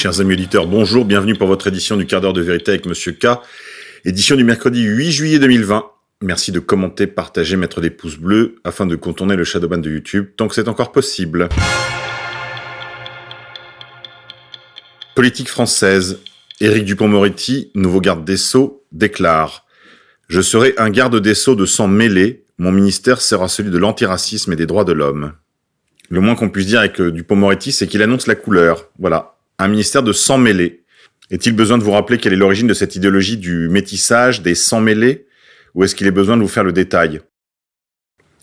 Chers amis auditeurs, bonjour, bienvenue pour votre édition du quart d'heure de vérité avec Monsieur K, édition du mercredi 8 juillet 2020. Merci de commenter, partager, mettre des pouces bleus afin de contourner le shadowban de YouTube tant que c'est encore possible. Politique française. Éric Dupont-Moretti, nouveau garde des Sceaux, déclare Je serai un garde des Sceaux de sang mêlé, mon ministère sera celui de l'antiracisme et des droits de l'homme. Le moins qu'on puisse dire avec Dupont-Moretti, c'est qu'il annonce la couleur. Voilà. Un ministère de sang mêlé. Est-il besoin de vous rappeler quelle est l'origine de cette idéologie du métissage, des sangs mêlés Ou est-ce qu'il est besoin de vous faire le détail?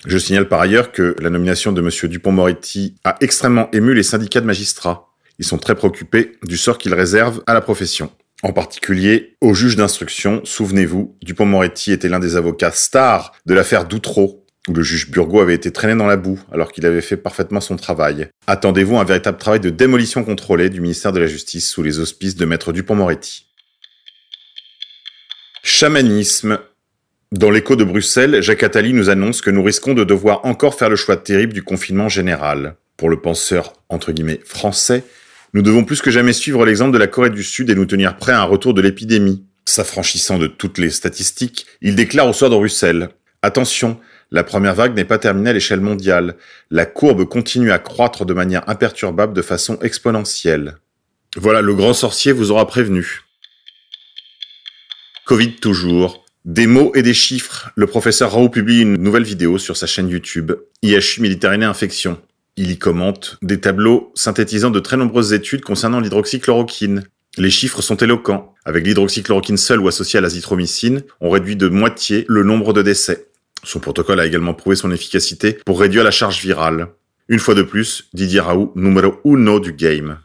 Je signale par ailleurs que la nomination de M. Dupont-Moretti a extrêmement ému les syndicats de magistrats. Ils sont très préoccupés du sort qu'ils réservent à la profession. En particulier au juge d'instruction, souvenez-vous, Dupont-Moretti était l'un des avocats stars de l'affaire Doutreau, le juge Burgot avait été traîné dans la boue alors qu'il avait fait parfaitement son travail. Attendez-vous un véritable travail de démolition contrôlée du ministère de la Justice sous les auspices de Maître Dupont-Moretti. Chamanisme. Dans l'écho de Bruxelles, Jacques Attali nous annonce que nous risquons de devoir encore faire le choix terrible du confinement général. Pour le penseur, entre guillemets, français, nous devons plus que jamais suivre l'exemple de la Corée du Sud et nous tenir prêts à un retour de l'épidémie. S'affranchissant de toutes les statistiques, il déclare au soir de Bruxelles Attention, la première vague n'est pas terminée à l'échelle mondiale. La courbe continue à croître de manière imperturbable de façon exponentielle. Voilà, le grand sorcier vous aura prévenu. Covid toujours. Des mots et des chiffres. Le professeur Raoult publie une nouvelle vidéo sur sa chaîne YouTube, IHU Méditerranée Infection. Il y commente des tableaux synthétisant de très nombreuses études concernant l'hydroxychloroquine. Les chiffres sont éloquents. Avec l'hydroxychloroquine seule ou associée à l'azithromycine, on réduit de moitié le nombre de décès. Son protocole a également prouvé son efficacité pour réduire la charge virale. Une fois de plus, Didier Raoult, numéro uno du game.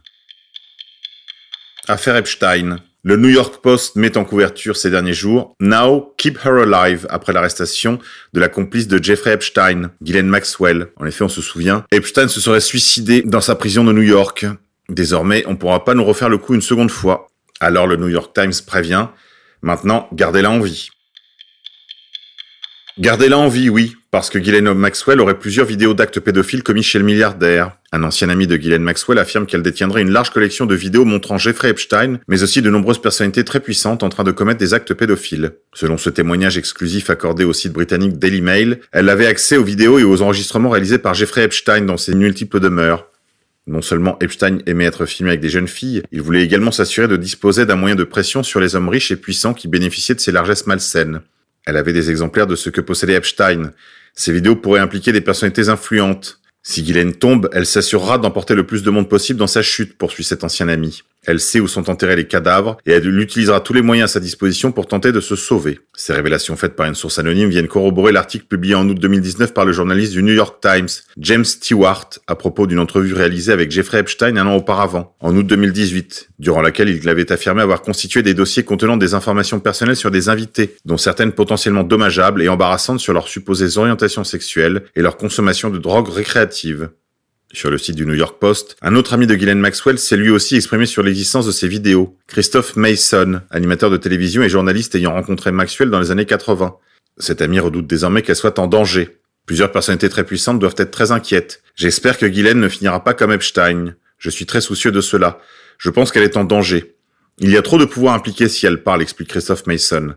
Affaire Epstein. Le New York Post met en couverture ces derniers jours Now Keep Her Alive après l'arrestation de la complice de Jeffrey Epstein, Ghislaine Maxwell. En effet, on se souvient, Epstein se serait suicidé dans sa prison de New York. Désormais, on ne pourra pas nous refaire le coup une seconde fois. Alors le New York Times prévient, maintenant gardez-la en vie. Gardez-la en vie, oui, parce que Ghislaine Maxwell aurait plusieurs vidéos d'actes pédophiles commis chez le milliardaire. Un ancien ami de Ghislaine Maxwell affirme qu'elle détiendrait une large collection de vidéos montrant Jeffrey Epstein, mais aussi de nombreuses personnalités très puissantes en train de commettre des actes pédophiles. Selon ce témoignage exclusif accordé au site britannique Daily Mail, elle avait accès aux vidéos et aux enregistrements réalisés par Jeffrey Epstein dans ses multiples demeures. Non seulement Epstein aimait être filmé avec des jeunes filles, il voulait également s'assurer de disposer d'un moyen de pression sur les hommes riches et puissants qui bénéficiaient de ses largesses malsaines. Elle avait des exemplaires de ce que possédait Epstein. Ces vidéos pourraient impliquer des personnalités influentes. Si Guylaine tombe, elle s'assurera d'emporter le plus de monde possible dans sa chute, poursuit cet ancien ami. Elle sait où sont enterrés les cadavres et elle utilisera tous les moyens à sa disposition pour tenter de se sauver. Ces révélations faites par une source anonyme viennent corroborer l'article publié en août 2019 par le journaliste du New York Times, James Stewart, à propos d'une entrevue réalisée avec Jeffrey Epstein un an auparavant, en août 2018, durant laquelle il avait affirmé avoir constitué des dossiers contenant des informations personnelles sur des invités, dont certaines potentiellement dommageables et embarrassantes sur leurs supposées orientations sexuelles et leur consommation de drogues récréatives. Sur le site du New York Post, un autre ami de Ghislaine Maxwell s'est lui aussi exprimé sur l'existence de ces vidéos. Christophe Mason, animateur de télévision et journaliste ayant rencontré Maxwell dans les années 80. Cet ami redoute désormais qu'elle soit en danger. Plusieurs personnalités très puissantes doivent être très inquiètes. J'espère que Ghislaine ne finira pas comme Epstein. Je suis très soucieux de cela. Je pense qu'elle est en danger. Il y a trop de pouvoir impliqué si elle parle, explique Christophe Mason.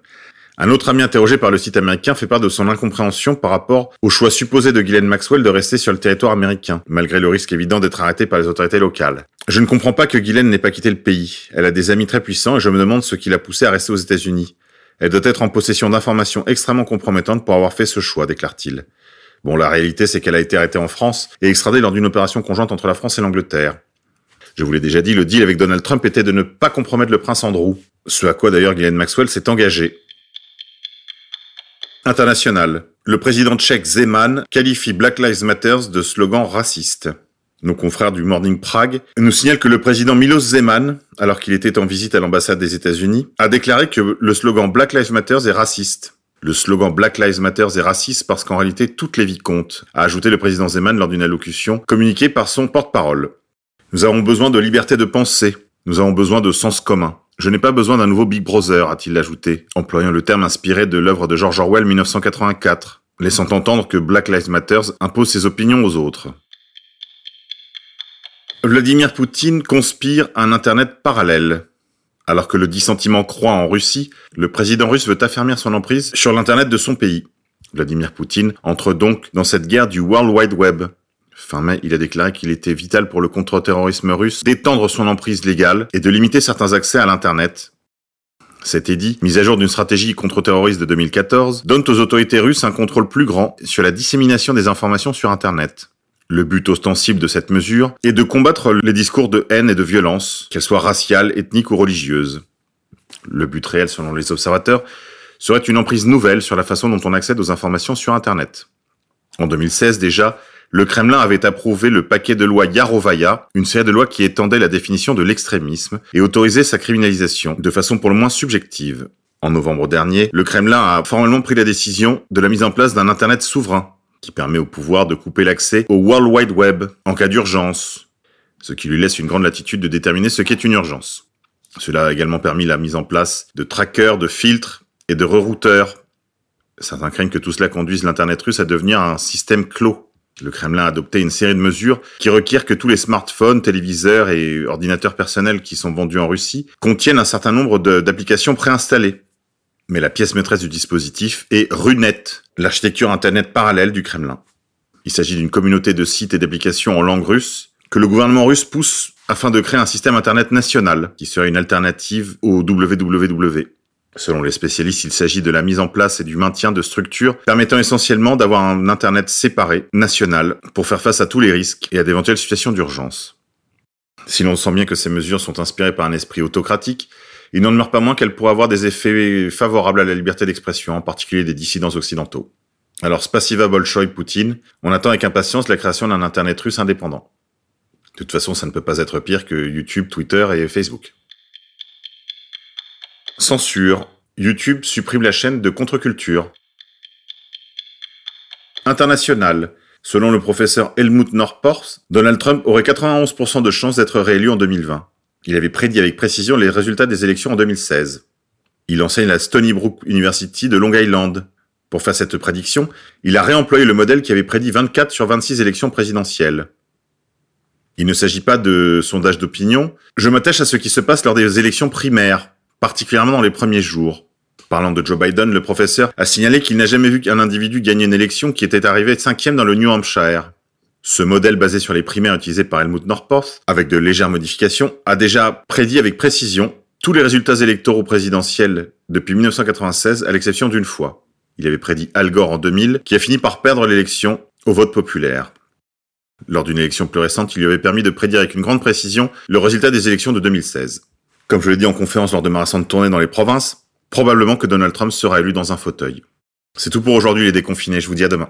Un autre ami interrogé par le site américain fait part de son incompréhension par rapport au choix supposé de Ghislaine Maxwell de rester sur le territoire américain, malgré le risque évident d'être arrêtée par les autorités locales. Je ne comprends pas que Ghislaine n'ait pas quitté le pays. Elle a des amis très puissants et je me demande ce qui l'a poussée à rester aux États-Unis. Elle doit être en possession d'informations extrêmement compromettantes pour avoir fait ce choix, déclare-t-il. Bon, la réalité, c'est qu'elle a été arrêtée en France et extradée lors d'une opération conjointe entre la France et l'Angleterre. Je vous l'ai déjà dit, le deal avec Donald Trump était de ne pas compromettre le prince Andrew. Ce à quoi d'ailleurs Ghislaine Maxwell s'est engagée. International. Le président tchèque Zeman qualifie Black Lives Matter de slogan raciste. Nos confrères du Morning Prague nous signalent que le président Milos Zeman, alors qu'il était en visite à l'ambassade des États-Unis, a déclaré que le slogan Black Lives Matter est raciste. Le slogan Black Lives Matter est raciste parce qu'en réalité toutes les vies comptent, a ajouté le président Zeman lors d'une allocution communiquée par son porte-parole. Nous avons besoin de liberté de pensée. Nous avons besoin de sens commun. Je n'ai pas besoin d'un nouveau Big Brother, a-t-il ajouté, employant le terme inspiré de l'œuvre de George Orwell 1984, laissant entendre que Black Lives Matter impose ses opinions aux autres. Vladimir Poutine conspire un Internet parallèle. Alors que le dissentiment croît en Russie, le président russe veut affermir son emprise sur l'Internet de son pays. Vladimir Poutine entre donc dans cette guerre du World Wide Web. Fin mai, il a déclaré qu'il était vital pour le contre-terrorisme russe d'étendre son emprise légale et de limiter certains accès à l'Internet. Cet édit, mise à jour d'une stratégie contre-terroriste de 2014, donne aux autorités russes un contrôle plus grand sur la dissémination des informations sur Internet. Le but ostensible de cette mesure est de combattre les discours de haine et de violence, qu'elles soient raciales, ethniques ou religieuses. Le but réel, selon les observateurs, serait une emprise nouvelle sur la façon dont on accède aux informations sur Internet. En 2016 déjà, le Kremlin avait approuvé le paquet de loi Yarovaya, une série de lois qui étendait la définition de l'extrémisme et autorisait sa criminalisation de façon pour le moins subjective. En novembre dernier, le Kremlin a formellement pris la décision de la mise en place d'un Internet souverain, qui permet au pouvoir de couper l'accès au World Wide Web en cas d'urgence, ce qui lui laisse une grande latitude de déterminer ce qu'est une urgence. Cela a également permis la mise en place de trackers, de filtres et de rerouteurs. Certains craignent que tout cela conduise l'Internet russe à devenir un système clos. Le Kremlin a adopté une série de mesures qui requièrent que tous les smartphones, téléviseurs et ordinateurs personnels qui sont vendus en Russie contiennent un certain nombre d'applications préinstallées. Mais la pièce maîtresse du dispositif est RUNET, l'architecture Internet parallèle du Kremlin. Il s'agit d'une communauté de sites et d'applications en langue russe que le gouvernement russe pousse afin de créer un système Internet national qui serait une alternative au WWW. Selon les spécialistes, il s'agit de la mise en place et du maintien de structures permettant essentiellement d'avoir un Internet séparé, national, pour faire face à tous les risques et à d'éventuelles situations d'urgence. Si l'on sent bien que ces mesures sont inspirées par un esprit autocratique, il n'en demeure pas moins qu'elle pourrait avoir des effets favorables à la liberté d'expression, en particulier des dissidents occidentaux. Alors, Spasiva Bolshoi Poutine, on attend avec impatience la création d'un Internet russe indépendant. De toute façon, ça ne peut pas être pire que YouTube, Twitter et Facebook. Censure. YouTube supprime la chaîne de contre-culture. International. Selon le professeur Helmut Norpors, Donald Trump aurait 91% de chances d'être réélu en 2020. Il avait prédit avec précision les résultats des élections en 2016. Il enseigne à Stony Brook University de Long Island. Pour faire cette prédiction, il a réemployé le modèle qui avait prédit 24 sur 26 élections présidentielles. Il ne s'agit pas de sondage d'opinion. Je m'attache à ce qui se passe lors des élections primaires, particulièrement dans les premiers jours. Parlant de Joe Biden, le professeur a signalé qu'il n'a jamais vu qu'un individu gagner une élection qui était arrivé cinquième dans le New Hampshire. Ce modèle basé sur les primaires utilisés par Helmut Norpoth, avec de légères modifications, a déjà prédit avec précision tous les résultats électoraux présidentiels depuis 1996, à l'exception d'une fois. Il avait prédit Al Gore en 2000, qui a fini par perdre l'élection au vote populaire. Lors d'une élection plus récente, il lui avait permis de prédire avec une grande précision le résultat des élections de 2016. Comme je l'ai dit en conférence lors de ma récente tournée dans les provinces, probablement que Donald Trump sera élu dans un fauteuil. C'est tout pour aujourd'hui les déconfinés, je vous dis à demain.